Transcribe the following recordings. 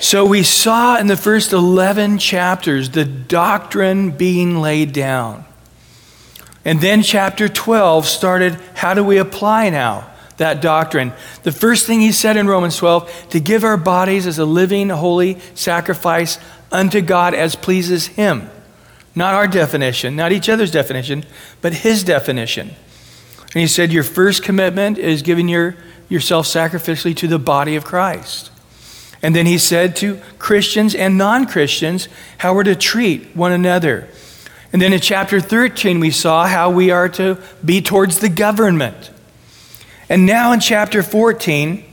So we saw in the first 11 chapters the doctrine being laid down. And then chapter 12 started how do we apply now that doctrine? The first thing he said in Romans 12 to give our bodies as a living, holy sacrifice unto God as pleases him. Not our definition, not each other's definition, but his definition. And he said, Your first commitment is giving your, yourself sacrificially to the body of Christ. And then he said to Christians and non Christians how we're to treat one another. And then in chapter 13, we saw how we are to be towards the government. And now in chapter 14,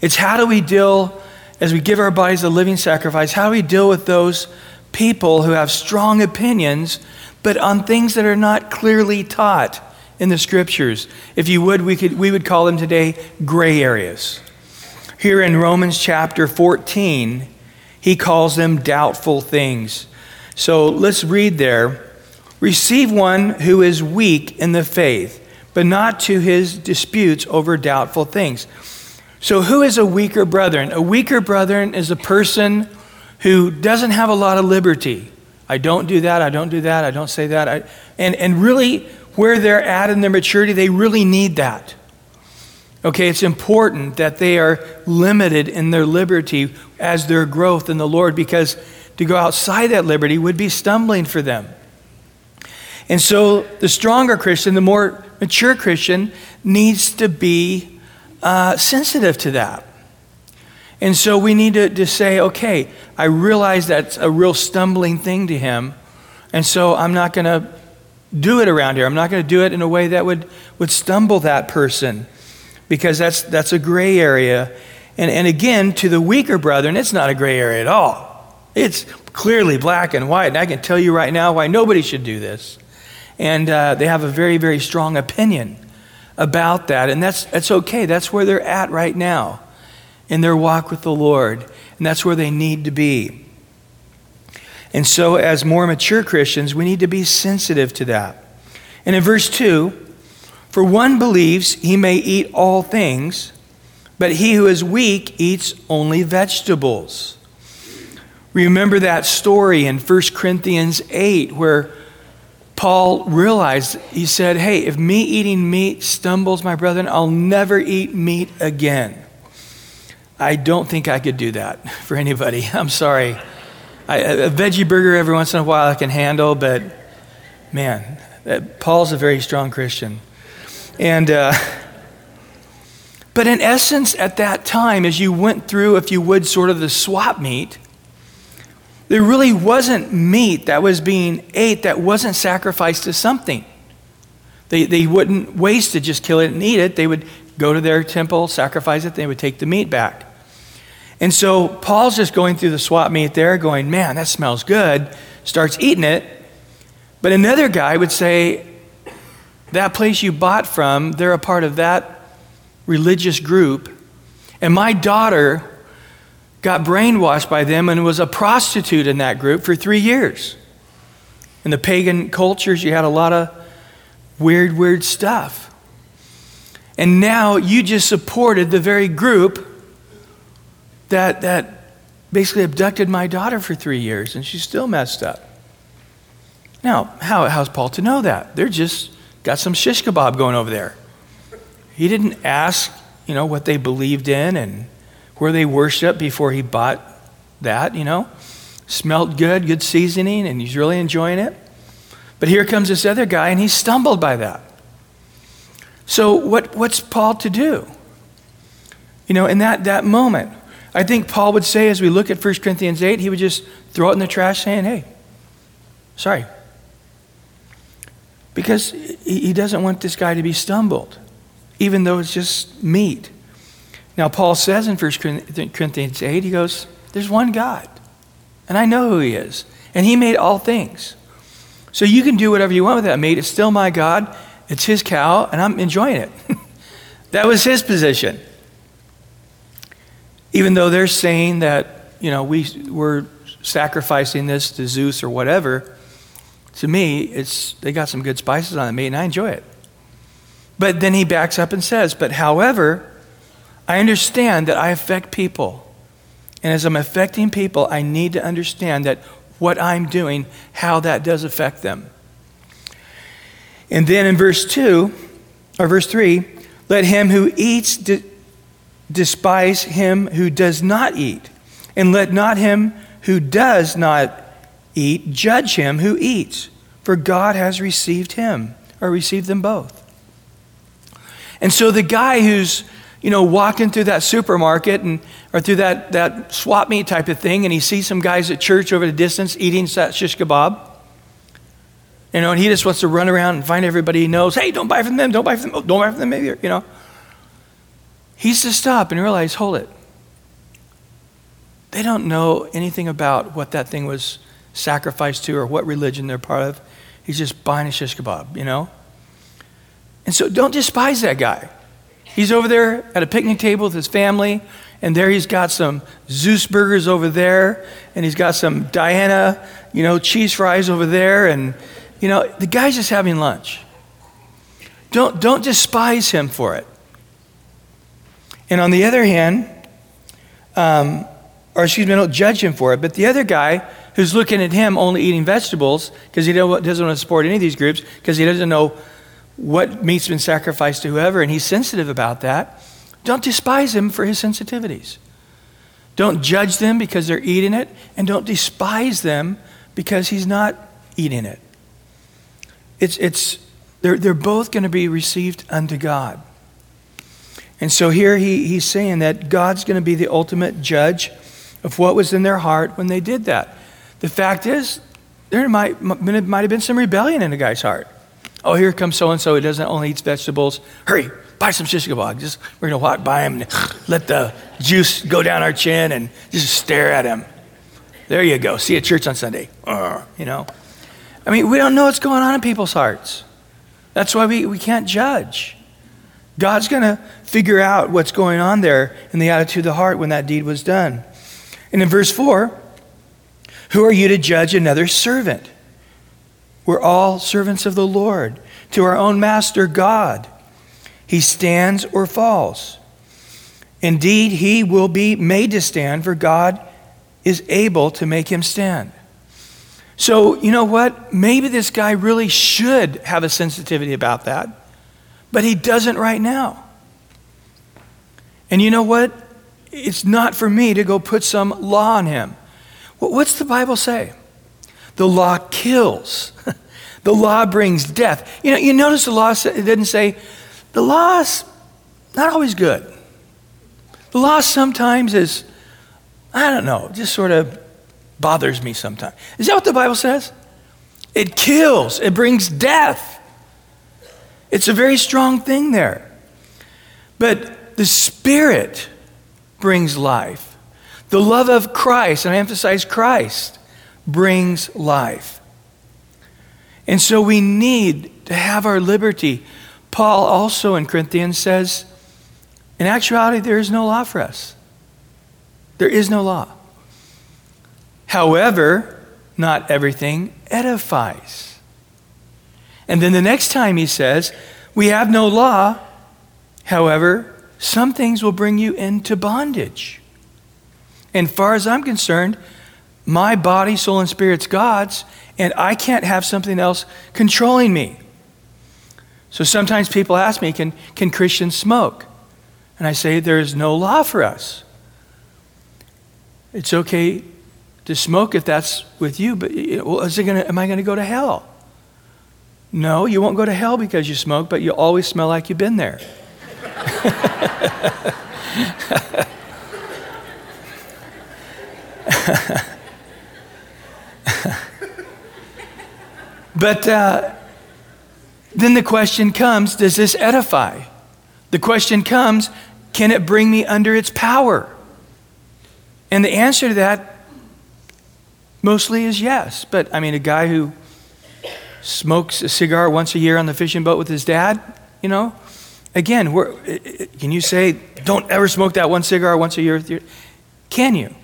it's how do we deal, as we give our bodies a living sacrifice, how do we deal with those people who have strong opinions, but on things that are not clearly taught in the scriptures. If you would, we, could, we would call them today gray areas. Here in Romans chapter 14, he calls them doubtful things. So let's read there. Receive one who is weak in the faith, but not to his disputes over doubtful things. So, who is a weaker brethren? A weaker brethren is a person who doesn't have a lot of liberty. I don't do that, I don't do that, I don't say that. I, and, and really, where they're at in their maturity, they really need that. Okay, it's important that they are limited in their liberty as their growth in the Lord because to go outside that liberty would be stumbling for them. And so the stronger Christian, the more mature Christian, needs to be uh, sensitive to that. And so we need to, to say, okay, I realize that's a real stumbling thing to him. And so I'm not going to do it around here. I'm not going to do it in a way that would, would stumble that person because that's, that's a gray area. And, and again, to the weaker brethren, it's not a gray area at all. It's clearly black and white. And I can tell you right now why nobody should do this. And uh, they have a very, very strong opinion about that. And that's, that's okay. That's where they're at right now in their walk with the Lord. And that's where they need to be. And so, as more mature Christians, we need to be sensitive to that. And in verse 2, for one believes he may eat all things, but he who is weak eats only vegetables. Remember that story in 1 Corinthians 8 where Paul realized, he said, Hey, if me eating meat stumbles my brethren, I'll never eat meat again. I don't think I could do that for anybody. I'm sorry. I, a veggie burger every once in a while I can handle, but man, Paul's a very strong Christian. And, uh, but in essence, at that time, as you went through, if you would, sort of the swap meet, there really wasn't meat that was being ate that wasn't sacrificed to something. They, they wouldn't waste it, just kill it and eat it. They would go to their temple, sacrifice it, they would take the meat back. And so Paul's just going through the swap meet there, going, man, that smells good, starts eating it. But another guy would say, that place you bought from, they're a part of that religious group. And my daughter got brainwashed by them and was a prostitute in that group for three years. In the pagan cultures, you had a lot of weird, weird stuff. And now you just supported the very group that, that basically abducted my daughter for three years, and she's still messed up. Now, how, how's Paul to know that? They're just got some shish kebab going over there. He didn't ask, you know, what they believed in and where they worshiped before he bought that, you know. Smelled good, good seasoning, and he's really enjoying it. But here comes this other guy, and he's stumbled by that. So, what, what's Paul to do? You know, in that, that moment, I think Paul would say, as we look at 1 Corinthians 8, he would just throw it in the trash saying, hey, sorry. Because he doesn't want this guy to be stumbled, even though it's just meat. Now, Paul says in 1 Corinthians 8, he goes, There's one God, and I know who he is, and he made all things. So you can do whatever you want with that meat. It's still my God, it's his cow, and I'm enjoying it. that was his position. Even though they're saying that, you know, we, we're sacrificing this to Zeus or whatever, to me, it's, they got some good spices on the meat, and I enjoy it. But then he backs up and says, But however, I understand that I affect people. And as I'm affecting people, I need to understand that what I'm doing, how that does affect them. And then in verse 2, or verse 3, let him who eats de- despise him who does not eat, and let not him who does not eat judge him who eats, for God has received him, or received them both. And so the guy who's you know, walking through that supermarket and, or through that, that swap meet type of thing, and he sees some guys at church over the distance eating that shish kebab. You know, and he just wants to run around and find everybody he knows. Hey, don't buy from them. Don't buy from them. Don't buy from them. Maybe you know. He's to stop and realize, hold it. They don't know anything about what that thing was sacrificed to or what religion they're part of. He's just buying a shish kebab, you know. And so, don't despise that guy. He's over there at a picnic table with his family, and there he's got some Zeus burgers over there, and he's got some Diana, you know, cheese fries over there, and, you know, the guy's just having lunch. Don't, don't despise him for it. And on the other hand, um, or excuse me, don't judge him for it, but the other guy who's looking at him only eating vegetables because he doesn't want to support any of these groups because he doesn't know what meat's been sacrificed to whoever, and he's sensitive about that. Don't despise him for his sensitivities. Don't judge them because they're eating it, and don't despise them because he's not eating it. It's, it's, they're, they're both going to be received unto God. And so here he, he's saying that God's going to be the ultimate judge of what was in their heart when they did that. The fact is, there might, might have been some rebellion in the guy's heart. Oh, here comes so and so. He doesn't only eat vegetables. Hurry, buy some shish kebab. Just we're gonna walk by him and let the juice go down our chin and just stare at him. There you go. See you at church on Sunday. You know. I mean, we don't know what's going on in people's hearts. That's why we, we can't judge. God's going to figure out what's going on there in the attitude of the heart when that deed was done. And in verse 4, who are you to judge another servant? We're all servants of the Lord, to our own master God. He stands or falls. Indeed, he will be made to stand, for God is able to make him stand. So, you know what? Maybe this guy really should have a sensitivity about that, but he doesn't right now. And you know what? It's not for me to go put some law on him. What's the Bible say? The law kills. the law brings death. You know, you notice the law it didn't say, the law's not always good. The law sometimes is, I don't know, just sort of bothers me sometimes. Is that what the Bible says? It kills, it brings death. It's a very strong thing there. But the Spirit brings life. The love of Christ, and I emphasize Christ, brings life. And so we need to have our liberty. Paul also in Corinthians says, in actuality, there is no law for us. There is no law. However, not everything edifies. And then the next time he says, We have no law, however, some things will bring you into bondage. And far as I'm concerned, my body, soul, and spirit's God's, and I can't have something else controlling me. So sometimes people ask me, can, can Christians smoke? And I say, there is no law for us. It's okay to smoke if that's with you, but well, is it gonna, am I going to go to hell? No, you won't go to hell because you smoke, but you'll always smell like you've been there. but uh, then the question comes does this edify? The question comes can it bring me under its power? And the answer to that mostly is yes. But I mean, a guy who smokes a cigar once a year on the fishing boat with his dad, you know, again, can you say, don't ever smoke that one cigar once a year? Can you?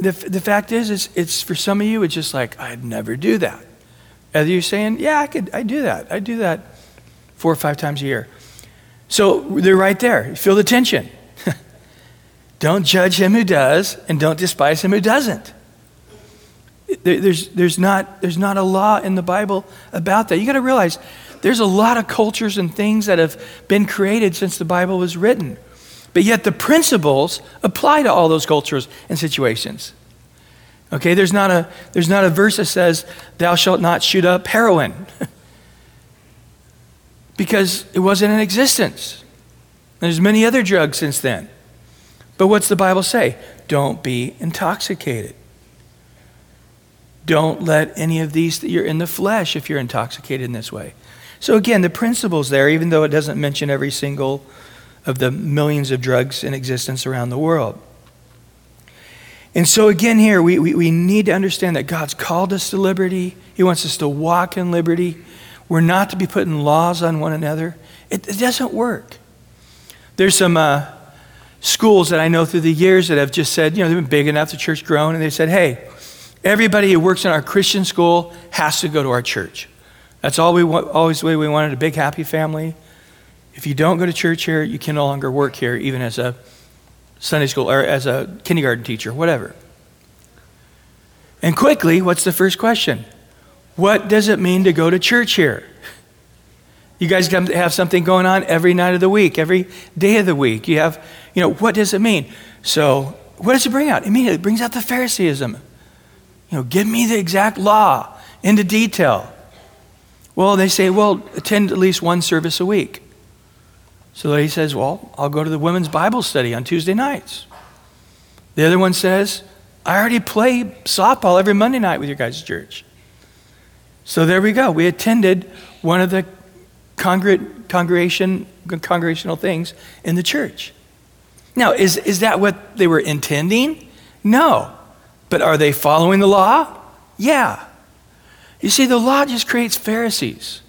The, the fact is, it's, it's for some of you, it's just like, I'd never do that. Other you're saying, yeah, I could, I do that. I do that four or five times a year. So they're right there. Feel the tension. Don't judge him who does, and don't despise him who doesn't. There's, there's, not, there's not a law in the Bible about that. You got to realize there's a lot of cultures and things that have been created since the Bible was written. But yet the principles apply to all those cultures and situations. Okay, there's not a, there's not a verse that says, Thou shalt not shoot up heroin. because it wasn't in existence. There's many other drugs since then. But what's the Bible say? Don't be intoxicated. Don't let any of these, that you're in the flesh if you're intoxicated in this way. So again, the principle's there, even though it doesn't mention every single of the millions of drugs in existence around the world. And so, again, here, we, we, we, need to understand that God's called us to liberty. He wants us to walk in liberty. We're not to be putting laws on one another. It, it doesn't work. There's some uh, schools that I know through the years that have just said, you know, they've been big enough, the church grown, and they said, hey, everybody who works in our Christian school has to go to our church. That's all we always the way we wanted a big, happy family. If you don't go to church here, you can no longer work here, even as a Sunday school or as a kindergarten teacher, whatever. And quickly, what's the first question? What does it mean to go to church here? You guys have something going on every night of the week, every day of the week. You have, you know, what does it mean? So, what does it bring out? Means it brings out the Phariseeism. You know, give me the exact law into detail. Well, they say, well, attend at least one service a week. So he says, well, I'll go to the women's Bible study on Tuesday nights. The other one says, I already play softball every Monday night with your guys' church. So there we go. We attended one of the congregation, congregational things in the church. Now, is, is that what they were intending? No. But are they following the law? Yeah. You see, the law just creates Pharisees.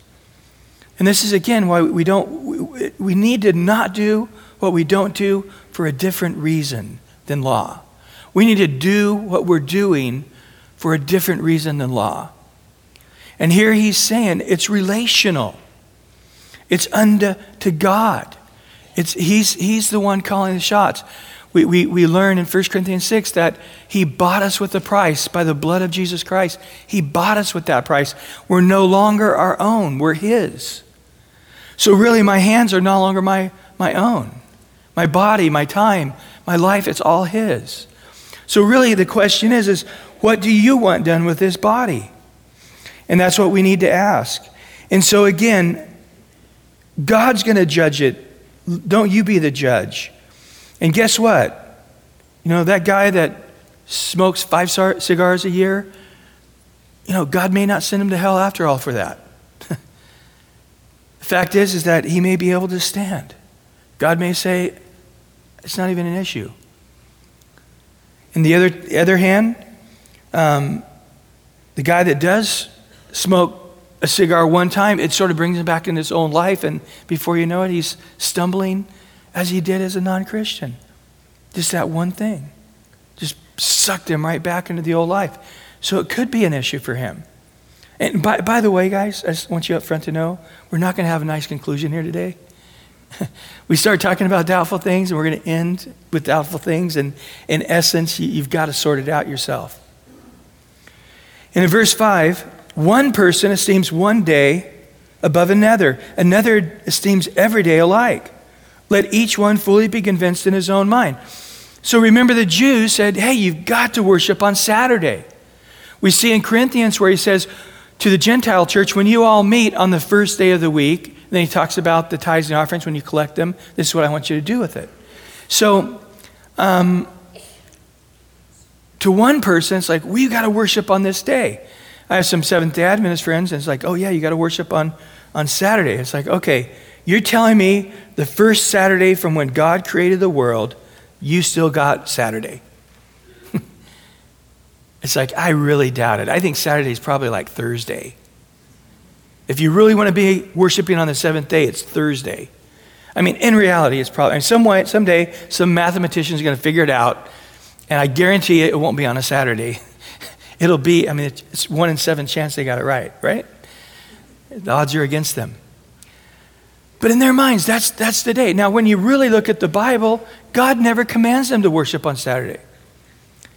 And this is again why we don't we, need to not do what we don't do for a different reason than law. We need to do what we're doing for a different reason than law. And here he's saying it's relational. It's unto to God. It's, he's, he's the one calling the shots. We, we, we learn in 1 Corinthians 6 that he bought us with a price by the blood of Jesus Christ. He bought us with that price. We're no longer our own, we're his. So, really, my hands are no longer my, my own. My body, my time, my life, it's all his. So, really, the question is, is what do you want done with this body? And that's what we need to ask. And so, again, God's going to judge it. Don't you be the judge. And guess what? You know, that guy that smokes five cigars a year, you know, God may not send him to hell after all for that. Fact is, is that he may be able to stand. God may say, it's not even an issue. In the other, the other hand, um, the guy that does smoke a cigar one time, it sort of brings him back in his own life, and before you know it, he's stumbling as he did as a non Christian. Just that one thing just sucked him right back into the old life. So it could be an issue for him. And by, by the way, guys, I just want you up front to know we're not going to have a nice conclusion here today. we start talking about doubtful things, and we're going to end with doubtful things. And in essence, you, you've got to sort it out yourself. And in verse 5, one person esteems one day above another, another esteems every day alike. Let each one fully be convinced in his own mind. So remember, the Jews said, hey, you've got to worship on Saturday. We see in Corinthians where he says to the Gentile church, when you all meet on the first day of the week, then he talks about the tithes and offerings when you collect them. This is what I want you to do with it. So, um, to one person, it's like, we've got to worship on this day. I have some Seventh day Adventist friends, and it's like, oh, yeah, you got to worship on, on Saturday. It's like, okay, you're telling me the first Saturday from when God created the world, you still got Saturday. It's like, I really doubt it. I think Saturday is probably like Thursday. If you really want to be worshiping on the seventh day, it's Thursday. I mean, in reality, it's probably, some way, someday, some mathematician is going to figure it out, and I guarantee it won't be on a Saturday. It'll be, I mean, it's one in seven chance they got it right, right? The odds are against them. But in their minds, that's, that's the day. Now, when you really look at the Bible, God never commands them to worship on Saturday.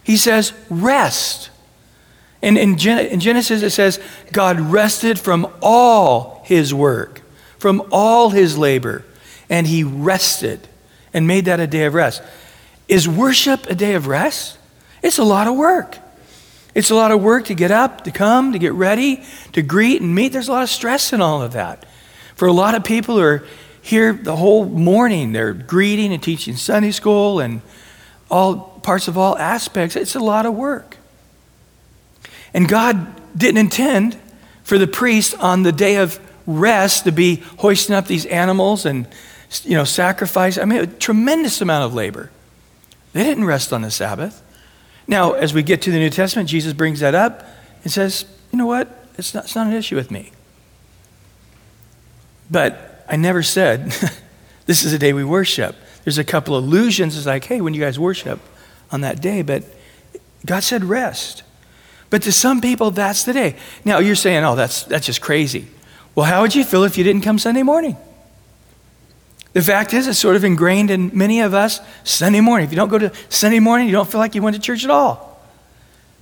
He says, rest. And in, Gen- in Genesis, it says, God rested from all his work, from all his labor, and he rested and made that a day of rest. Is worship a day of rest? It's a lot of work. It's a lot of work to get up, to come, to get ready, to greet and meet. There's a lot of stress in all of that. For a lot of people who are here the whole morning, they're greeting and teaching Sunday school and all parts of all aspects. It's a lot of work. And God didn't intend for the priest on the day of rest to be hoisting up these animals and you know sacrifice. I mean, a tremendous amount of labor. They didn't rest on the Sabbath. Now, as we get to the New Testament, Jesus brings that up and says, you know what? It's not, it's not an issue with me. But I never said, this is a day we worship. There's a couple allusions. It's like, hey, when you guys worship on that day, but God said rest. But to some people, that's the day. Now, you're saying, oh, that's, that's just crazy. Well, how would you feel if you didn't come Sunday morning? The fact is, it's sort of ingrained in many of us Sunday morning. If you don't go to Sunday morning, you don't feel like you went to church at all.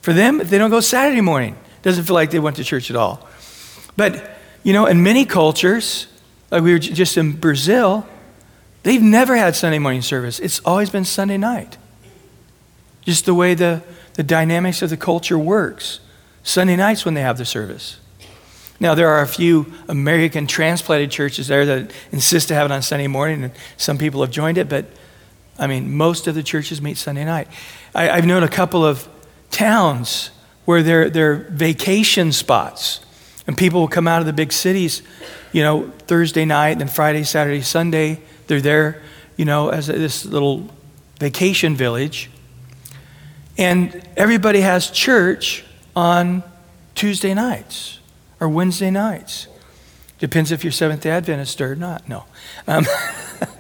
For them, if they don't go Saturday morning, it doesn't feel like they went to church at all. But, you know, in many cultures, like we were just in Brazil, they've never had Sunday morning service. It's always been Sunday night. Just the way the, the dynamics of the culture works. Sunday nights when they have the service. Now, there are a few American transplanted churches there that insist to have it on Sunday morning, and some people have joined it, but I mean, most of the churches meet Sunday night. I, have known a couple of towns where they're, they're vacation spots, and people will come out of the big cities, you know, Thursday night, then Friday, Saturday, Sunday. They're there, you know, as a, this little vacation village. And everybody has church on Tuesday nights or Wednesday nights. Depends if you're Seventh day Adventist or not. No. Um,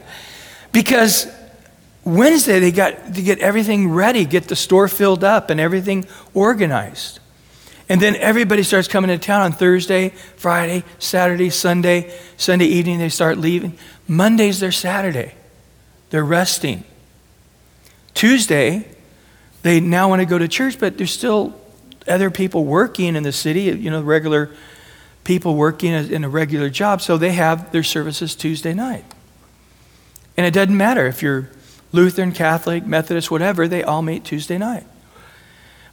because Wednesday they got to get everything ready, get the store filled up and everything organized. And then everybody starts coming to town on Thursday, Friday, Saturday, Sunday. Sunday evening they start leaving. Monday's their Saturday. They're resting. Tuesday, they now want to go to church, but there's still other people working in the city, you know, regular people working in a regular job, so they have their services Tuesday night. And it doesn't matter if you're Lutheran, Catholic, Methodist, whatever, they all meet Tuesday night.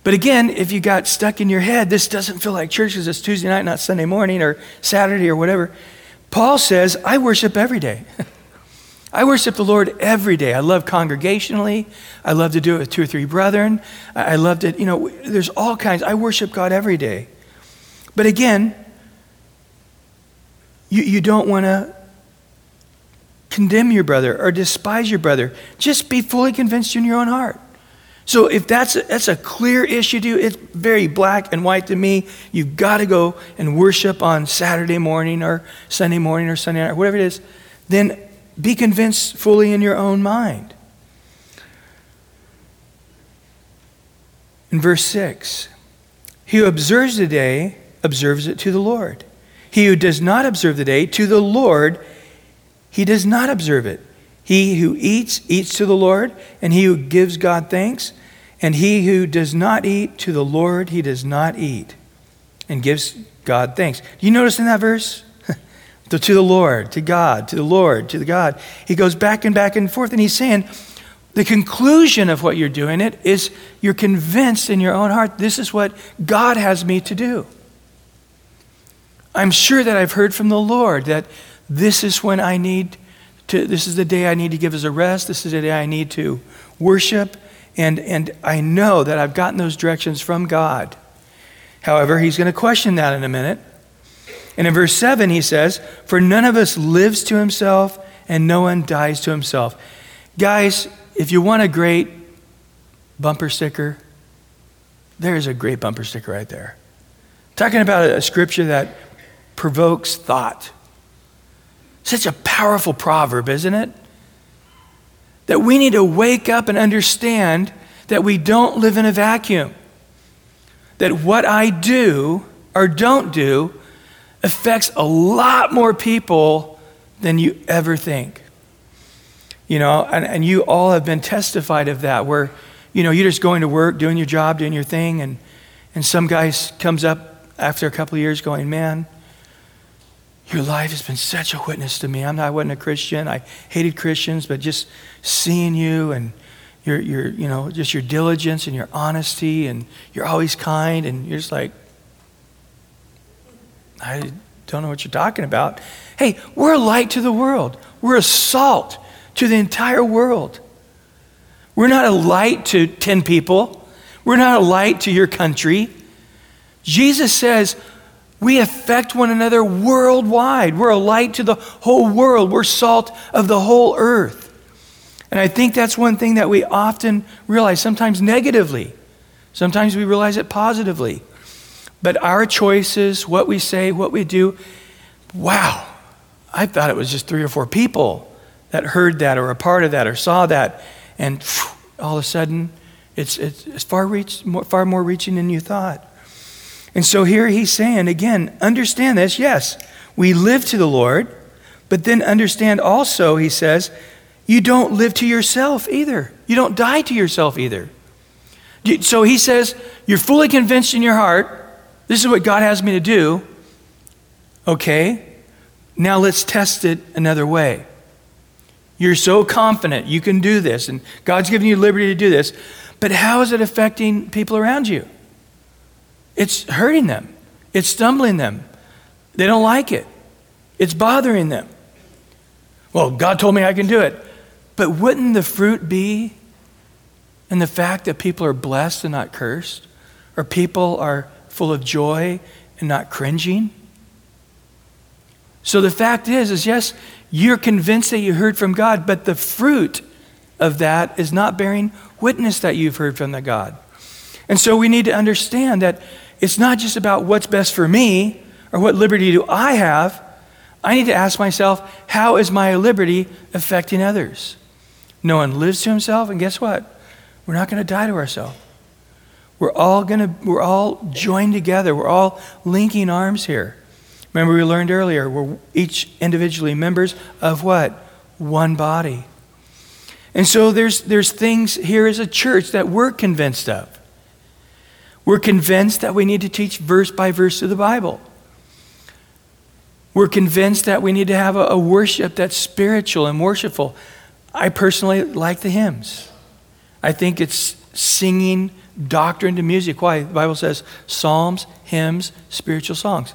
But again, if you got stuck in your head, this doesn't feel like church because it's Tuesday night, not Sunday morning or Saturday or whatever. Paul says, I worship every day. I worship the Lord every day. I love congregationally. I love to do it with two or three brethren. I love to, you know, there's all kinds. I worship God every day. But again, you, you don't want to condemn your brother or despise your brother. Just be fully convinced in your own heart. So if that's a, that's a clear issue to you, it's very black and white to me. You've got to go and worship on Saturday morning or Sunday morning or Sunday night or whatever it is. Then be convinced fully in your own mind. In verse 6, he who observes the day observes it to the Lord. He who does not observe the day, to the Lord, he does not observe it. He who eats, eats to the Lord, and he who gives God thanks. And he who does not eat, to the Lord he does not eat, and gives God thanks. Do you notice in that verse? To, to the Lord, to God, to the Lord, to the God. He goes back and back and forth, and he's saying, the conclusion of what you're doing it is you're convinced in your own heart this is what God has me to do. I'm sure that I've heard from the Lord that this is when I need to, this is the day I need to give as a rest. This is the day I need to worship. And, and I know that I've gotten those directions from God. However, he's going to question that in a minute. And in verse 7, he says, For none of us lives to himself, and no one dies to himself. Guys, if you want a great bumper sticker, there's a great bumper sticker right there. Talking about a scripture that provokes thought. Such a powerful proverb, isn't it? That we need to wake up and understand that we don't live in a vacuum. That what I do or don't do affects a lot more people than you ever think. You know, and, and you all have been testified of that, where, you know, you're just going to work, doing your job, doing your thing, and, and some guy comes up after a couple of years going, Man, your life has been such a witness to me. I'm not, I wasn't a Christian. I hated Christians, but just seeing you and your, your, you know, just your diligence and your honesty, and you're always kind, and you're just like, I don't know what you're talking about. Hey, we're a light to the world. We're a salt to the entire world. We're not a light to 10 people. We're not a light to your country. Jesus says we affect one another worldwide. We're a light to the whole world. We're salt of the whole earth. And I think that's one thing that we often realize, sometimes negatively. Sometimes we realize it positively. But our choices, what we say, what we do, wow, I thought it was just three or four people that heard that or a part of that or saw that. And all of a sudden, it's, it's, it's far, reach, more, far more reaching than you thought. And so here he's saying, again, understand this. Yes, we live to the Lord, but then understand also, he says, you don't live to yourself either. You don't die to yourself either. So he says, you're fully convinced in your heart this is what God has me to do. Okay, now let's test it another way. You're so confident you can do this, and God's given you liberty to do this, but how is it affecting people around you? It's hurting them, it's stumbling them. They don't like it, it's bothering them. Well, God told me I can do it. But wouldn't the fruit be in the fact that people are blessed and not cursed? Or people are full of joy and not cringing? So the fact is, is yes, you're convinced that you heard from God, but the fruit of that is not bearing witness that you've heard from the God. And so we need to understand that it's not just about what's best for me or what liberty do I have. I need to ask myself, how is my liberty affecting others? No one lives to himself, and guess what? We're not going to die to ourselves. We're all going to, we're all joined together. We're all linking arms here. Remember, we learned earlier, we're each individually members of what? One body. And so there's, there's things here as a church that we're convinced of. We're convinced that we need to teach verse by verse of the Bible. We're convinced that we need to have a, a worship that's spiritual and worshipful. I personally like the hymns. I think it's singing doctrine to music. Why? The Bible says psalms, hymns, spiritual songs.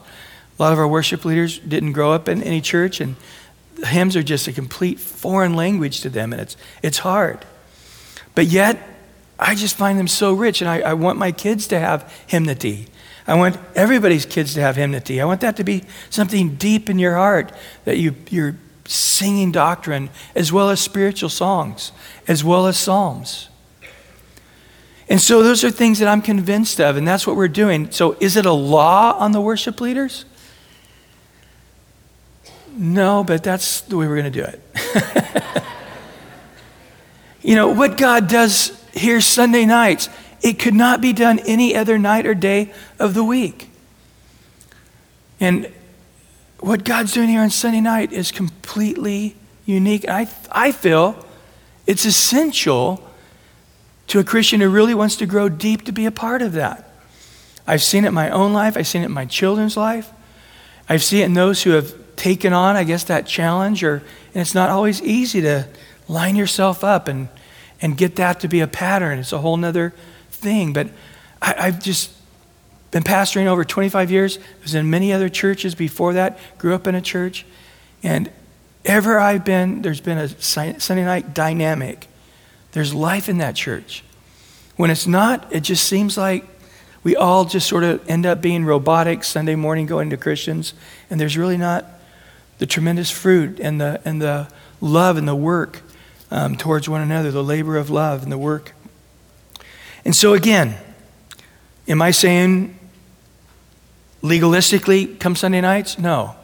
A lot of our worship leaders didn't grow up in any church, and hymns are just a complete foreign language to them, and it's, it's hard. But yet, I just find them so rich, and I, I want my kids to have hymnody. I want everybody's kids to have hymnody. I want that to be something deep in your heart that you, you're singing doctrine as well as spiritual songs, as well as psalms. And so those are things that I'm convinced of, and that's what we're doing. So is it a law on the worship leaders? No, but that's the way we're going to do it. you know, what God does here Sunday nights, it could not be done any other night or day of the week. And what God's doing here on Sunday night is completely unique. I, I feel it's essential to a Christian who really wants to grow deep to be a part of that. I've seen it in my own life, I've seen it in my children's life, I've seen it in those who have taken on, I guess, that challenge, or, and it's not always easy to line yourself up and, and get that to be a pattern. It's a whole nother thing. But I, I've just been pastoring over 25 years. I was in many other churches before that, grew up in a church. And ever I've been, there's been a Sunday night dynamic there's life in that church. When it's not, it just seems like we all just sort of end up being robotic Sunday morning going to Christians, and there's really not the tremendous fruit and the, and the love and the work um, towards one another, the labor of love and the work. And so, again, am I saying legalistically come Sunday nights? No.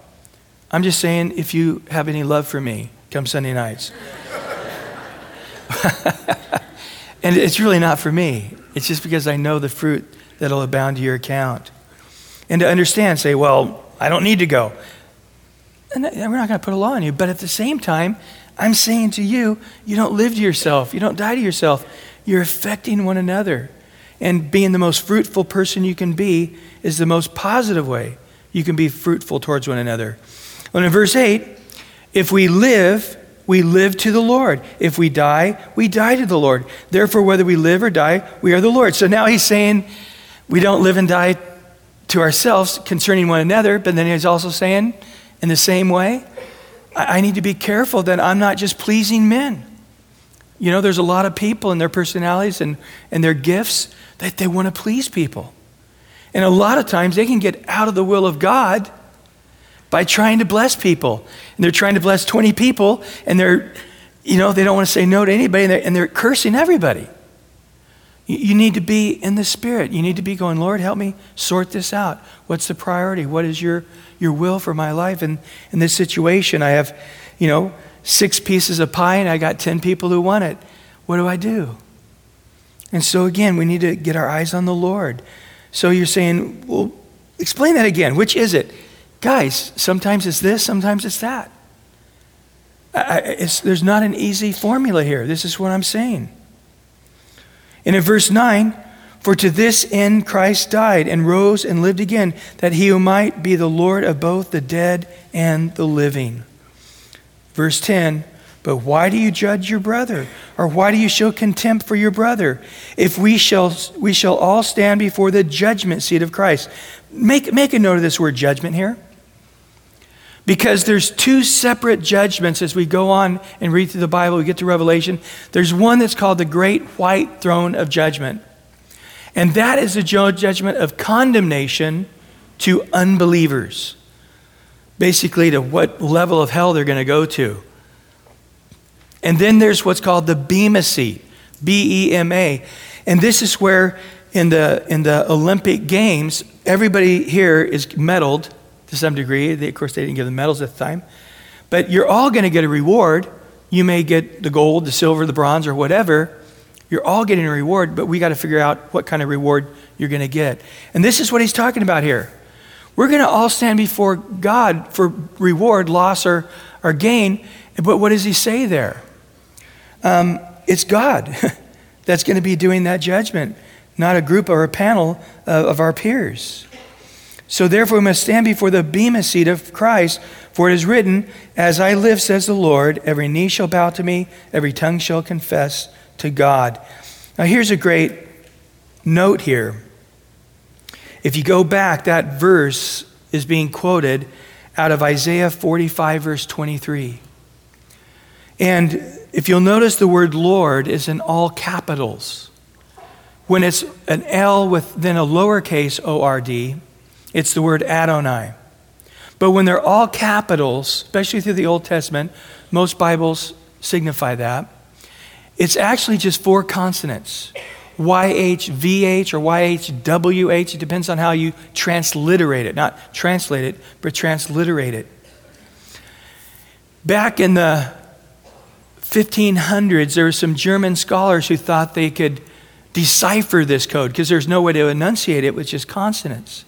I'm just saying if you have any love for me, come Sunday nights. and it's really not for me. It's just because I know the fruit that'll abound to your account. And to understand, say, well, I don't need to go. and we're not going to put a law on you. But at the same time, I'm saying to you, you don't live to yourself. You don't die to yourself. You're affecting one another. And being the most fruitful person you can be is the most positive way you can be fruitful towards one another. And in verse 8, if we live, we live to the Lord. If we die, we die to the Lord. Therefore, whether we live or die, we are the Lord. So now he's saying we don't live and die to ourselves concerning one another, but then he's also saying, in the same way, I need to be careful that I'm not just pleasing men. You know, there's a lot of people and their personalities and, and their gifts that they want to please people. And a lot of times they can get out of the will of God by trying to bless people. And they're trying to bless 20 people, and they're, you know, they don't want to say no to anybody, and they're, and they're cursing everybody. You, need to be in the Spirit. You need to be going, Lord, help me sort this out. What's the priority? What is your, your will for my life? And in this situation, I have, you know, six pieces of pie, and I got 10 people who want it. What do I do? And so, again, we need to get our eyes on the Lord. So you're saying, well, explain that again. Which is it? Guys, sometimes it's this, sometimes it's that. I, it's, there's not an easy formula here. This is what I'm saying. And in verse 9, for to this end Christ died and rose and lived again, that he who might be the Lord of both the dead and the living. Verse 10, but why do you judge your brother? Or why do you show contempt for your brother? If we shall, we shall all stand before the judgment seat of Christ. Make, make a note of this word judgment here. Because there's two separate judgments as we go on and read through the Bible, we get to Revelation. There's one that's called the Great White Throne of Judgment. And that is the judgment of condemnation to unbelievers. Basically, to what level of hell they're going to go to. And then there's what's called the Bema seat, B E M A. And this is where in the, in the Olympic Games, everybody here is medaled to some degree. They, of course, they didn't give them medals at the time. But you're all going to get a reward. You may get the gold, the silver, the bronze, or whatever. You're all getting a reward, but we got to figure out what kind of reward you're going to get. And this is what he's talking about here. We're going to all stand before God for reward, loss, or, or gain. But what does he say there? Um, it's God that's going to be doing that judgment, not a group or a panel of, of our peers. So therefore, we must stand before the bema seat of Christ, for it is written, As I live, says the Lord, every knee shall bow to me, every tongue shall confess to God. Now, here's a great note here. If you go back, that verse is being quoted out of Isaiah 45, verse 23. And if you'll notice, the word Lord is in all capitals. When it's an L with then a lowercase O R D, it's the word Adonai. But when they're all capitals, especially through the Old Testament, most Bibles signify that. It's actually just four consonants YHVH or YHWH. It depends on how you transliterate it. Not translate it, but transliterate it. Back in the 1500s, there were some German scholars who thought they could decipher this code because there's no way to enunciate it with just consonants.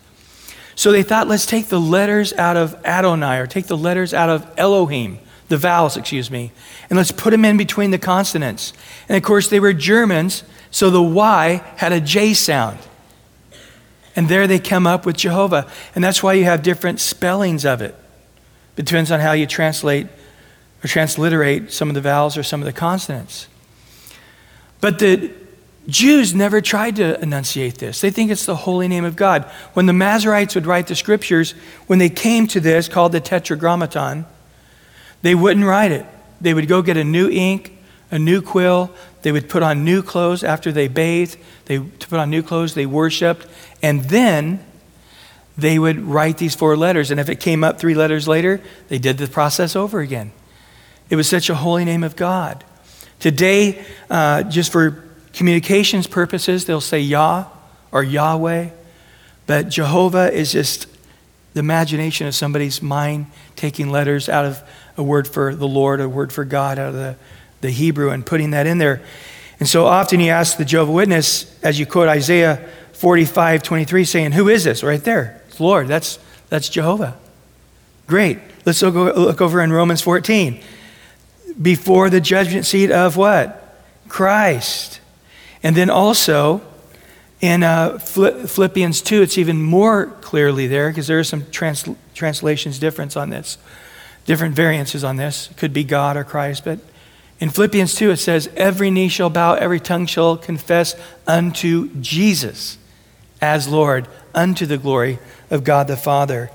So they thought, let's take the letters out of Adonai or take the letters out of Elohim, the vowels, excuse me, and let's put them in between the consonants. And of course, they were Germans, so the Y had a J sound. And there they come up with Jehovah. And that's why you have different spellings of it. It depends on how you translate or transliterate some of the vowels or some of the consonants. But the Jews never tried to enunciate this. They think it's the holy name of God. When the Masoretes would write the scriptures, when they came to this, called the Tetragrammaton, they wouldn't write it. They would go get a new ink, a new quill. They would put on new clothes after they bathed. They put on new clothes, they worshiped, and then they would write these four letters. And if it came up three letters later, they did the process over again. It was such a holy name of God. Today, uh, just for communications purposes, they'll say Yah or Yahweh, but Jehovah is just the imagination of somebody's mind taking letters out of a word for the Lord, a word for God out of the, the Hebrew and putting that in there. And so often you ask the Jehovah Witness, as you quote Isaiah 45, 23, saying, Who is this? Right there. It's Lord. That's, that's Jehovah. Great. Let's look, look over in Romans 14. Before the judgment seat of what? Christ. And then also in uh, Philippians 2, it's even more clearly there because there are some trans- translations difference on this, different variances on this. It could be God or Christ, but in Philippians 2, it says, Every knee shall bow, every tongue shall confess unto Jesus as Lord, unto the glory of God the Father.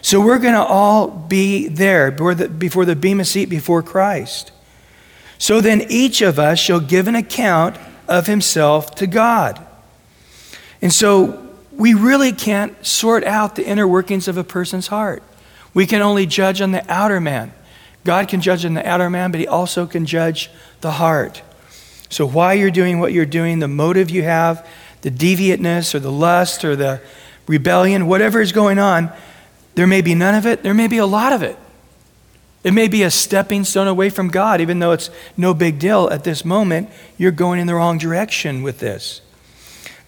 So we're going to all be there before the, before the Bema seat before Christ. So then each of us shall give an account of himself to God. And so we really can't sort out the inner workings of a person's heart. We can only judge on the outer man. God can judge on the outer man, but he also can judge the heart. So why you're doing what you're doing, the motive you have, the deviateness or the lust or the rebellion, whatever is going on, there may be none of it, there may be a lot of it. It may be a stepping stone away from God, even though it's no big deal at this moment. You're going in the wrong direction with this.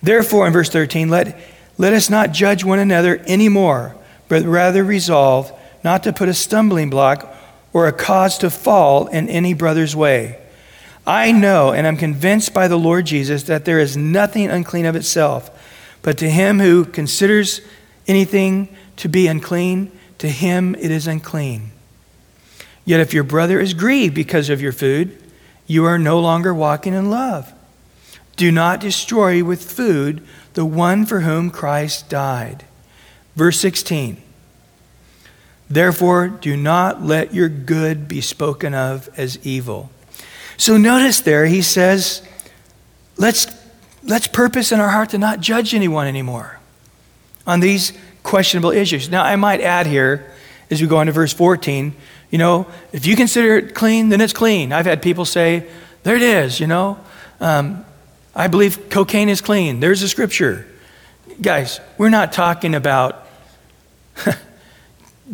Therefore, in verse 13, let, let us not judge one another anymore, but rather resolve not to put a stumbling block or a cause to fall in any brother's way. I know and I'm convinced by the Lord Jesus that there is nothing unclean of itself, but to him who considers anything to be unclean, to him it is unclean. Yet if your brother is grieved because of your food, you are no longer walking in love. Do not destroy with food the one for whom Christ died. Verse 16. Therefore, do not let your good be spoken of as evil. So notice there, he says, let's, let's purpose in our heart to not judge anyone anymore on these questionable issues. Now, I might add here, as we go on to verse 14, you know, if you consider it clean, then it's clean. I've had people say, there it is, you know. Um, I believe cocaine is clean. There's a scripture. Guys, we're not talking about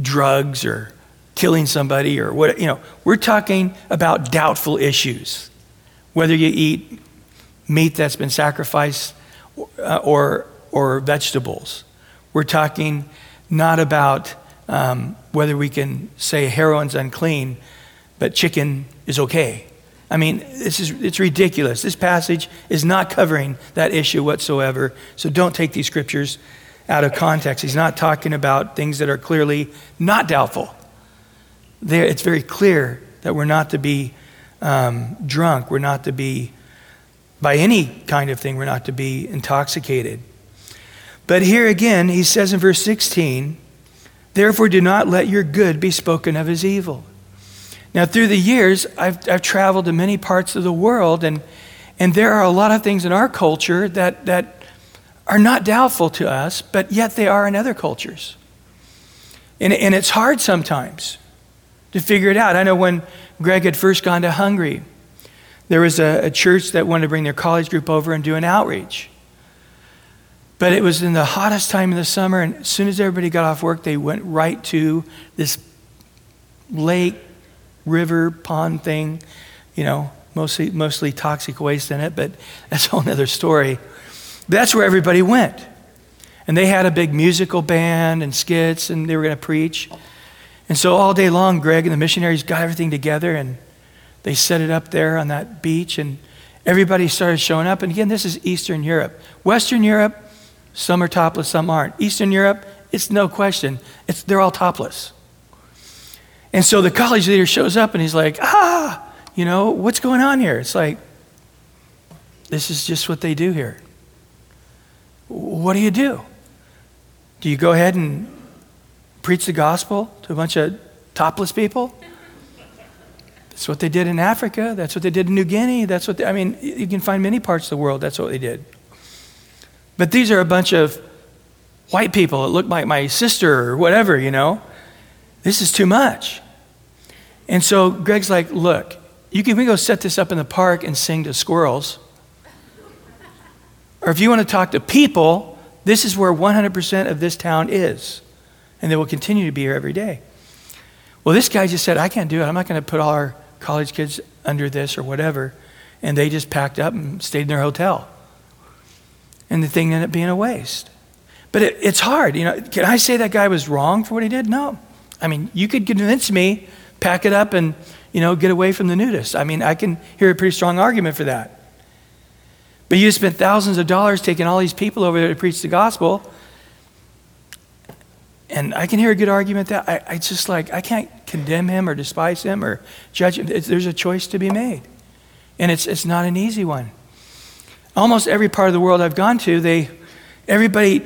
drugs or killing somebody or what, you know, we're talking about doubtful issues. Whether you eat meat that's been sacrificed or, uh, or, or vegetables. We're talking not about um, whether we can say heroin's unclean, but chicken is okay. I mean, this is, it's ridiculous. This passage is not covering that issue whatsoever. So don't take these scriptures out of context. He's not talking about things that are clearly not doubtful. There, it's very clear that we're not to be um, drunk. We're not to be, by any kind of thing, we're not to be intoxicated. But here again, he says in verse 16, Therefore, do not let your good be spoken of as evil. Now, through the years, I've, I've traveled to many parts of the world, and, and there are a lot of things in our culture that, that are not doubtful to us, but yet they are in other cultures. And, and it's hard sometimes to figure it out. I know when Greg had first gone to Hungary, there was a, a church that wanted to bring their college group over and do an outreach. But it was in the hottest time of the summer, and as soon as everybody got off work, they went right to this lake river pond thing, you know, mostly, mostly toxic waste in it, but that's a whole other story. That's where everybody went. And they had a big musical band and skits, and they were going to preach. And so all day long, Greg and the missionaries got everything together, and they set it up there on that beach, and everybody started showing up. And again, this is Eastern Europe. Western Europe, some are topless, some aren't. Eastern Europe, it's no question. It's, they're all topless. And so the college leader shows up and he's like, ah, you know, what's going on here? It's like, this is just what they do here. What do you do? Do you go ahead and preach the gospel to a bunch of topless people? That's what they did in Africa. That's what they did in New Guinea. That's what they, I mean, you can find many parts of the world. That's what they did. But these are a bunch of white people that look like my sister or whatever, you know. This is too much. And so Greg's like, look, you can we go set this up in the park and sing to squirrels. Or if you want to talk to people, this is where 100% of this town is. And they will continue to be here every day. Well, this guy just said, I can't do it. I'm not going to put all our college kids under this or whatever. And they just packed up and stayed in their hotel. And the thing ended up being a waste. But it, it's hard. You know, can I say that guy was wrong for what he did? No. I mean, you could convince me, pack it up, and you know, get away from the nudist. I mean, I can hear a pretty strong argument for that. But you spent thousands of dollars taking all these people over there to preach the gospel. And I can hear a good argument that I, I just like, I can't condemn him or despise him or judge him. It's, there's a choice to be made. And it's, it's not an easy one. Almost every part of the world I've gone to, they, everybody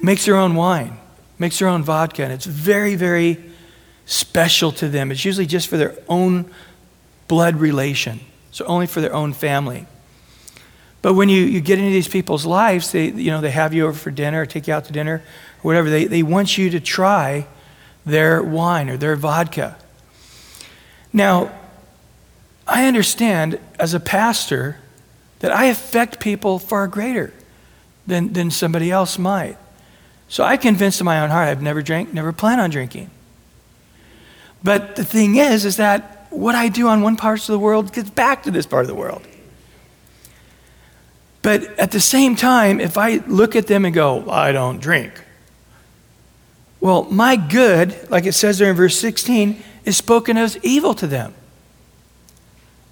makes their own wine, makes their own vodka, and it's very, very special to them. It's usually just for their own blood relation, so only for their own family. But when you, you get into these people's lives, they, you know, they have you over for dinner or take you out to dinner or whatever. They, they want you to try their wine or their vodka. Now, I understand as a pastor that I affect people far greater than, than somebody else might. So I convinced in my own heart I've never drank, never plan on drinking. But the thing is, is that what I do on one part of the world gets back to this part of the world. But at the same time, if I look at them and go, I don't drink, well, my good, like it says there in verse 16, is spoken as evil to them.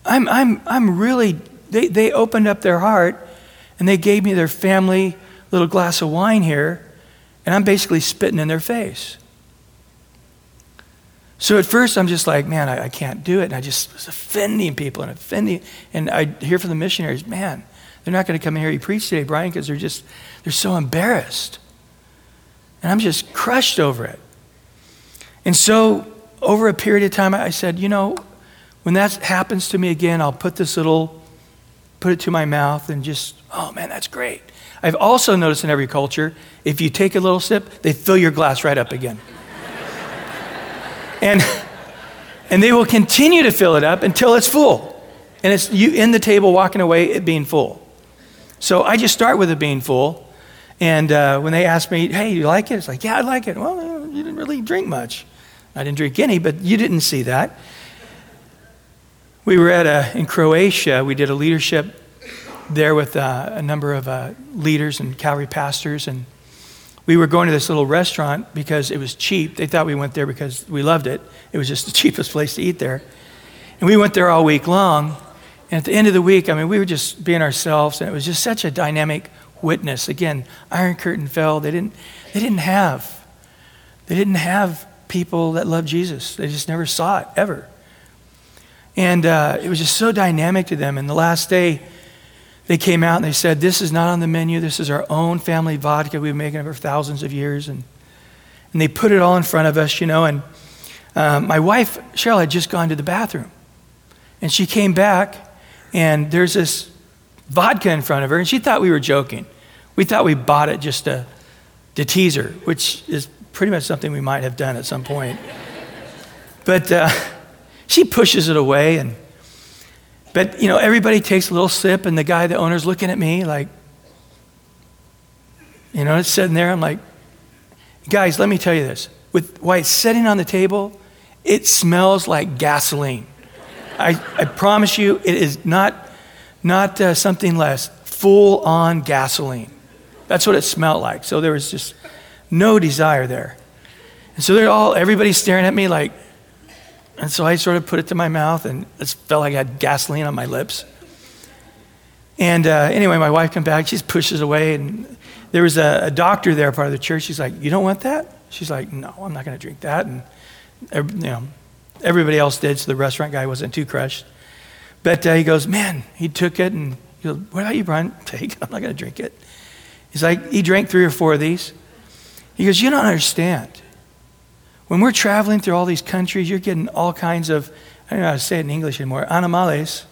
I'm, I'm, I'm really, they, they opened up their heart and they gave me their family little glass of wine here, and I'm basically spitting in their face. So at first, I'm just like, man, I, I can't do it. And I just was offending people and offending. And I hear from the missionaries, man, they're not going to come in here and preach today, Brian, because they're just, they're so embarrassed. And I'm just crushed over it. And so, over a period of time, I said, you know, when that happens to me again, I'll put this little, put it to my mouth and just, oh man, that's great. I've also noticed in every culture, if you take a little sip, they fill your glass right up again. and, and they will continue to fill it up until it's full. And it's you in the table walking away, it being full. So I just start with it being full. And uh, when they ask me, hey, you like it? It's like, yeah, I like it. Well, you didn't really drink much. I didn't drink any, but you didn't see that. We were at a, in Croatia, we did a leadership there with uh, a number of uh, leaders and Calvary pastors. And we were going to this little restaurant because it was cheap. They thought we went there because we loved it. It was just the cheapest place to eat there. And we went there all week long. And at the end of the week, I mean, we were just being ourselves, and it was just such a dynamic witness. Again, Iron Curtain fell. They didn't, they didn't have, they didn't have people that loved Jesus. They just never saw it ever. And uh, it was just so dynamic to them. And the last day, they came out and they said, This is not on the menu. This is our own family vodka we've been making for thousands of years. And, and they put it all in front of us, you know. And um, my wife, Cheryl, had just gone to the bathroom. And she came back, and there's this vodka in front of her, and she thought we were joking. We thought we bought it just to, to tease her, which is pretty much something we might have done at some point. but uh, she pushes it away, and but you know everybody takes a little sip, and the guy, the owner's looking at me like, you know, it's sitting there. I'm like, guys, let me tell you this. With why it's sitting on the table, it smells like gasoline. I, I promise you, it is not not uh, something less, full on gasoline. That's what it smelled like. So there was just no desire there. And so they're all, everybody's staring at me like, and so I sort of put it to my mouth and it felt like I had gasoline on my lips. And uh, anyway, my wife came back, she pushes away, and there was a, a, doctor there, part of the church. She's like, You don't want that? She's like, No, I'm not going to drink that. And, you know, everybody else did, so the restaurant guy wasn't too crushed. But uh, he goes, man, he took it and he goes, what about you, Brian? Take I'm not going to drink it. He's like, he drank three or four of these. He goes, you don't understand. When we're traveling through all these countries, you're getting all kinds of, I don't know how to say it in English anymore, animales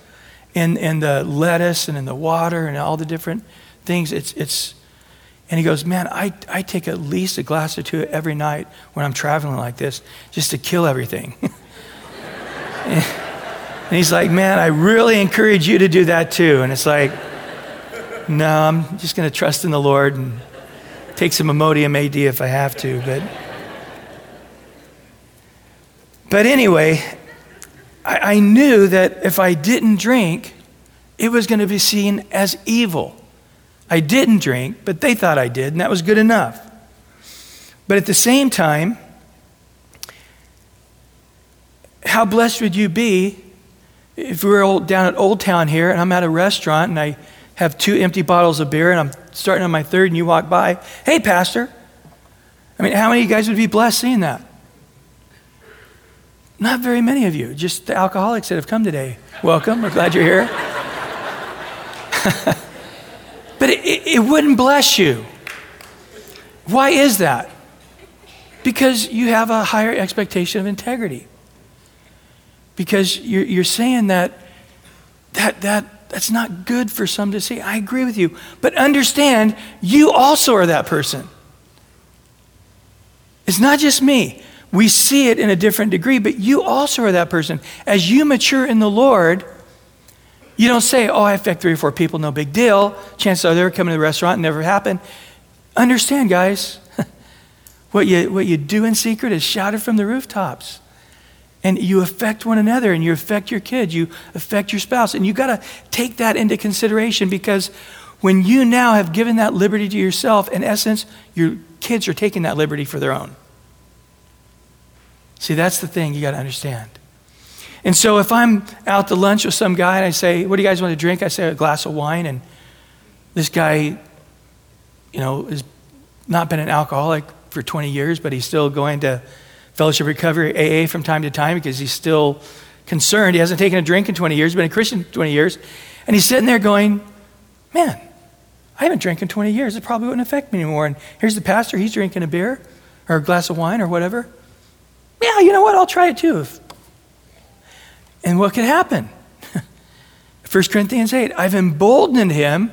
in, in the lettuce and in the water and all the different things. It's, it's, and he goes, Man, I, I take at least a glass or two every night when I'm traveling like this just to kill everything. And he's like, Man, I really encourage you to do that too. And it's like, No, I'm just going to trust in the Lord and take some Imodium AD if I have to. But, but anyway, I, I knew that if I didn't drink, it was going to be seen as evil. I didn't drink, but they thought I did, and that was good enough. But at the same time, how blessed would you be if we were down at Old Town here and I'm at a restaurant and I have two empty bottles of beer and I'm starting on my third and you walk by, hey, Pastor. I mean, how many of you guys would be blessed seeing that? Not very many of you, just the alcoholics that have come today. Welcome, we're glad you're here. but it, it, wouldn't bless you. Why is that? Because you have a higher expectation of integrity. Because you're, you're saying that, that, that that's not good for some to see. I agree with you. But understand, you also are that person. It's not just me. We see it in a different degree, but you also are that person. As you mature in the Lord, you don't say, oh, I affect three or four people, no big deal. Chances are they're coming to the restaurant, never happened. Understand, guys, what you, what you do in secret is shouted from the rooftops. And you affect one another, and you affect your kids, you affect your spouse. And you got to take that into consideration because when you now have given that liberty to yourself, in essence, your kids are taking that liberty for their own. See, that's the thing you got to understand. And so if I'm out to lunch with some guy and I say, What do you guys want to drink? I say a glass of wine. And this guy, you know, has not been an alcoholic for 20 years, but he's still going to Fellowship Recovery AA from time to time because he's still concerned. He hasn't taken a drink in 20 years, been a Christian 20 years. And he's sitting there going, Man, I haven't drank in 20 years. It probably wouldn't affect me anymore. And here's the pastor, he's drinking a beer or a glass of wine or whatever. Yeah, you know what? I'll try it too. And what could happen? 1 Corinthians 8, I've emboldened him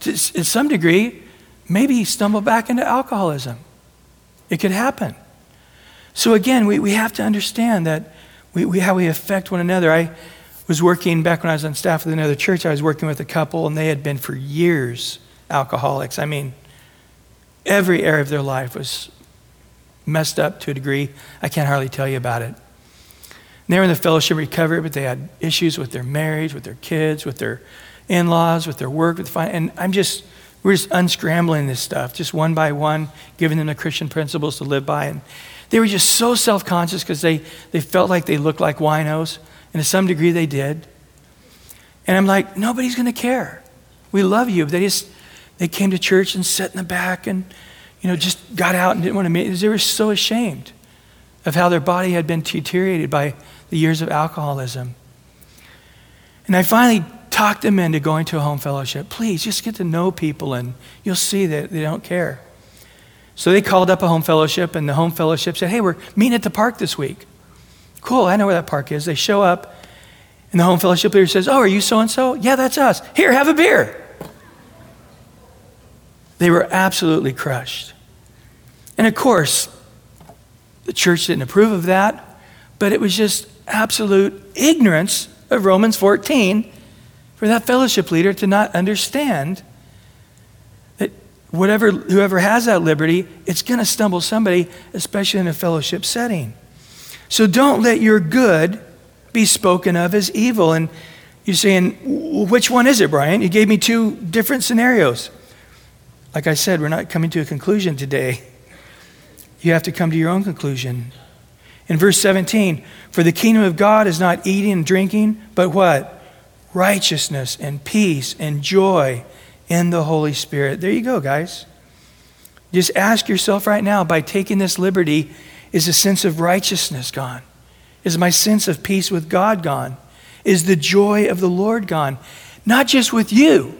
to, in some degree, maybe stumble back into alcoholism. It could happen. So again, we, we have to understand that we, we, how we affect one another. I was working back when I was on staff with another church, I was working with a couple, and they had been for years alcoholics. I mean, every area of their life was messed up to a degree. I can't hardly tell you about it they were in the fellowship recovery, but they had issues with their marriage, with their kids, with their in laws, with their work, with and I'm just, we're just unscrambling this stuff, just one by one, giving them the Christian principles to live by. And they were just so self conscious because they, they felt like they looked like winos, and to some degree they did. And I'm like, nobody's going to care. We love you. But they just, they came to church and sat in the back and, you know, just got out and didn't want to meet. They were so ashamed of how their body had been deteriorated by the years of alcoholism. And I finally talked them into going to a home fellowship. Please, just get to know people and you'll see that they don't care. So they called up a home fellowship, and the home fellowship said, Hey, we're meeting at the park this week. Cool, I know where that park is. They show up, and the home fellowship leader says, Oh, are you so and so? Yeah, that's us. Here, have a beer. They were absolutely crushed. And of course, the church didn't approve of that, but it was just absolute ignorance of Romans 14 for that fellowship leader to not understand that whatever whoever has that liberty, it's going to stumble somebody, especially in a fellowship setting. So don't let your good be spoken of as evil. And you're saying, which one is it, Brian? You gave me two different scenarios. Like I said, we're not coming to a conclusion today. You have to come to your own conclusion. In verse 17, for the kingdom of God is not eating and drinking, but what? Righteousness and peace and joy in the Holy Spirit. There you go, guys. Just ask yourself right now by taking this liberty, is a sense of righteousness gone? Is my sense of peace with God gone? Is the joy of the Lord gone? Not just with you,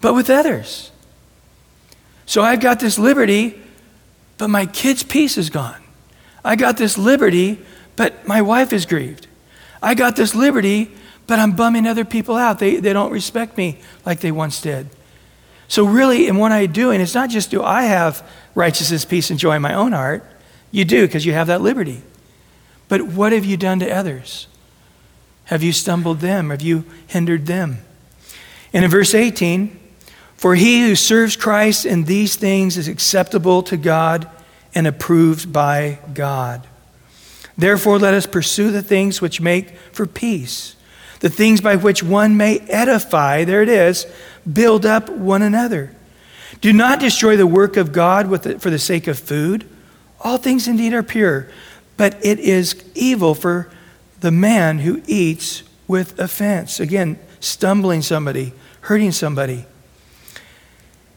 but with others. So I've got this liberty, but my kid's peace is gone. I got this liberty, but my wife is grieved. I got this liberty, but I'm bumming other people out. They, they don't respect me like they once did. So, really, in what I'm doing, it's not just do I have righteousness, peace, and joy in my own heart. You do because you have that liberty. But what have you done to others? Have you stumbled them? Have you hindered them? And in verse 18, for he who serves Christ in these things is acceptable to God and approved by God. Therefore, let us pursue the things which make for peace, the things by which one may edify, there it is, build up one another. Do not destroy the work of God the, for the sake of food. All things indeed are pure, but it is evil for the man who eats with offense. Again, stumbling somebody, hurting somebody.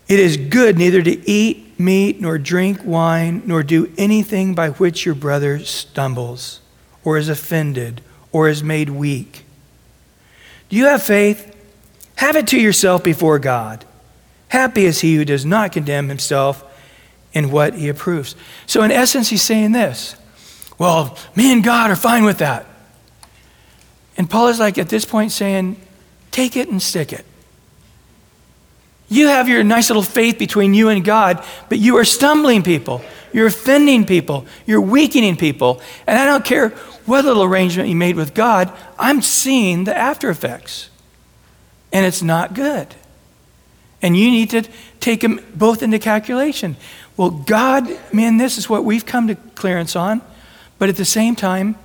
It is good neither to eat meat, nor drink wine, nor do anything by which your brother stumbles, or is offended, or is made weak. Do you have faith? Have it to yourself before God. Happy is he who does not condemn himself in what he approves. So, in essence, he's saying this Well, me and God are fine with that. And Paul is like at this point saying, Take it and stick it. You have your nice little faith between you and God, but you are stumbling people. You're offending people. You're weakening people. And I don't care what little arrangement you made with God, I'm seeing the after effects. And it's not good. And you need to take them both into calculation. Well, God, man, this is what we've come to clearance on. But at the same time,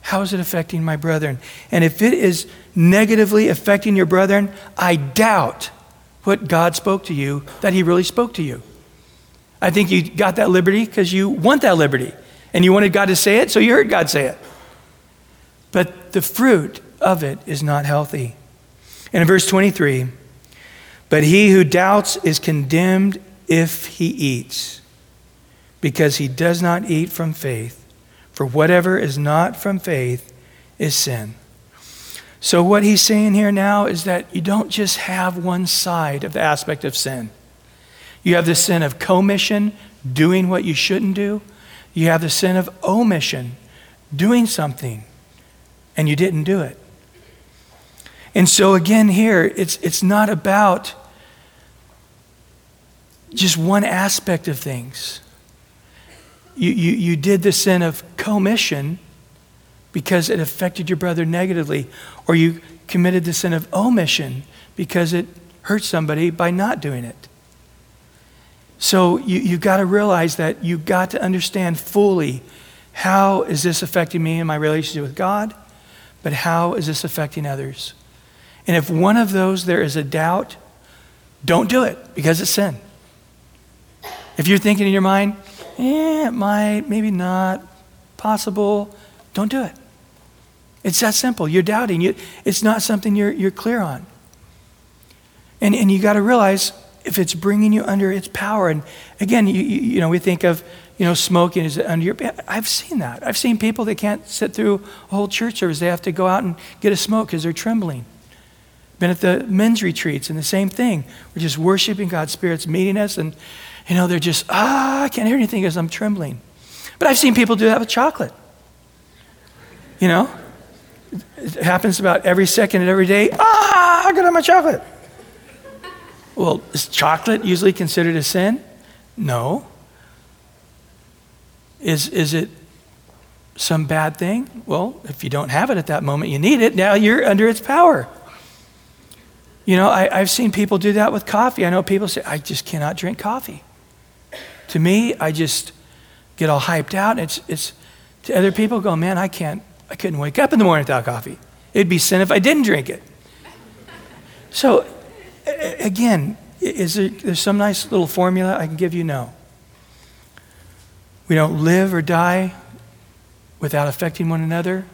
how is it affecting my brethren? And if it is negatively affecting your brethren, I doubt what God spoke to you, that He really spoke to you. I think you got that liberty because you want that liberty. And you wanted God to say it, so you heard God say it. But the fruit of it is not healthy. And in verse 23, but he who doubts is condemned if he eats, because he does not eat from faith. For whatever is not from faith is sin. So, what he's saying here now is that you don't just have one side of the aspect of sin. You have the sin of commission, doing what you shouldn't do. You have the sin of omission, doing something and you didn't do it. And so, again, here, it's, it's not about just one aspect of things. You, you, you did the sin of commission because it affected your brother negatively, or you committed the sin of omission because it hurt somebody by not doing it. So you, you've got to realize that you've got to understand fully how is this affecting me in my relationship with God, but how is this affecting others? And if one of those there is a doubt, don't do it because it's sin. If you're thinking in your mind, eh, it might, maybe not, possible, don't do it. It's that simple. You're doubting. You, it's not something you're, you're clear on. And, and you got to realize if it's bringing you under its power. And again, you, you, you know, we think of, you know, smoking is under your. I've seen that. I've seen people that can't sit through a whole church service. They have to go out and get a smoke because they're trembling. Been at the men's retreats and the same thing. We're just worshiping God's Spirit's meeting us, and you know they're just ah, I can't hear anything because I'm trembling. But I've seen people do that with chocolate. You know, it happens about every second and every day. Ah, I got my chocolate. Well, is chocolate usually considered a sin? No. Is, is it some bad thing? Well, if you don't have it at that moment, you need it. Now you're under its power. You know, I, have seen people do that with coffee. I know people say, I just cannot drink coffee. To me, I just get all hyped out. It's, it's to other people go, man, I can't, I couldn't wake up in the morning without coffee. It'd be sin if I didn't drink it. So again, is there there's some nice little formula I can give you? No. We don't live or die without affecting one another,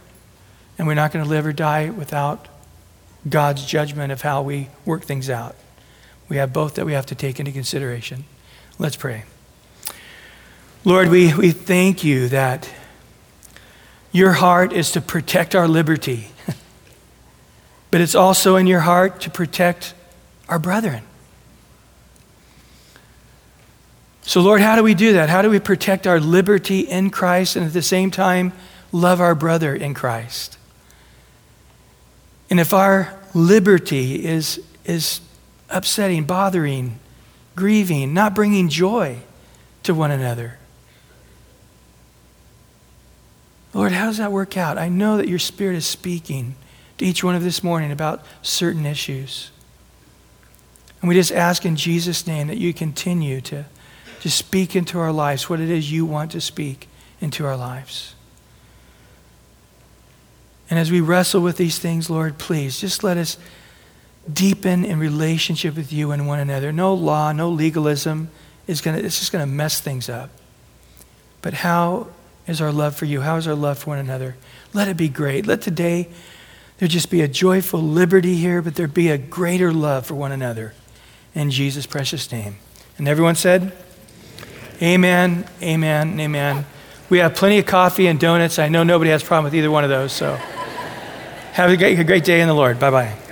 and we're not going to live or die without God's judgment of how we work things out. We have both that we have to take into consideration. Let's pray. Lord, we, we thank you that your heart is to protect our liberty, but it's also in your heart to protect our brethren. So, Lord, how do we do that? How do we protect our liberty in Christ and at the same time love our brother in Christ? And if our liberty is, is upsetting, bothering, grieving, not bringing joy to one another, Lord, how does that work out? I know that your Spirit is speaking to each one of this morning about certain issues. And we just ask in Jesus' name that you continue to, to speak into our lives what it is you want to speak into our lives. And as we wrestle with these things, Lord, please just let us deepen in relationship with you and one another. No law, no legalism is going to, it's just going to mess things up. But how is our love for you? How is our love for one another? Let it be great. Let today there just be a joyful liberty here, but there be a greater love for one another. In Jesus' precious name. And everyone said, Amen, amen, amen. We have plenty of coffee and donuts. I know nobody has a problem with either one of those. So have a great, a great day in the Lord. Bye bye.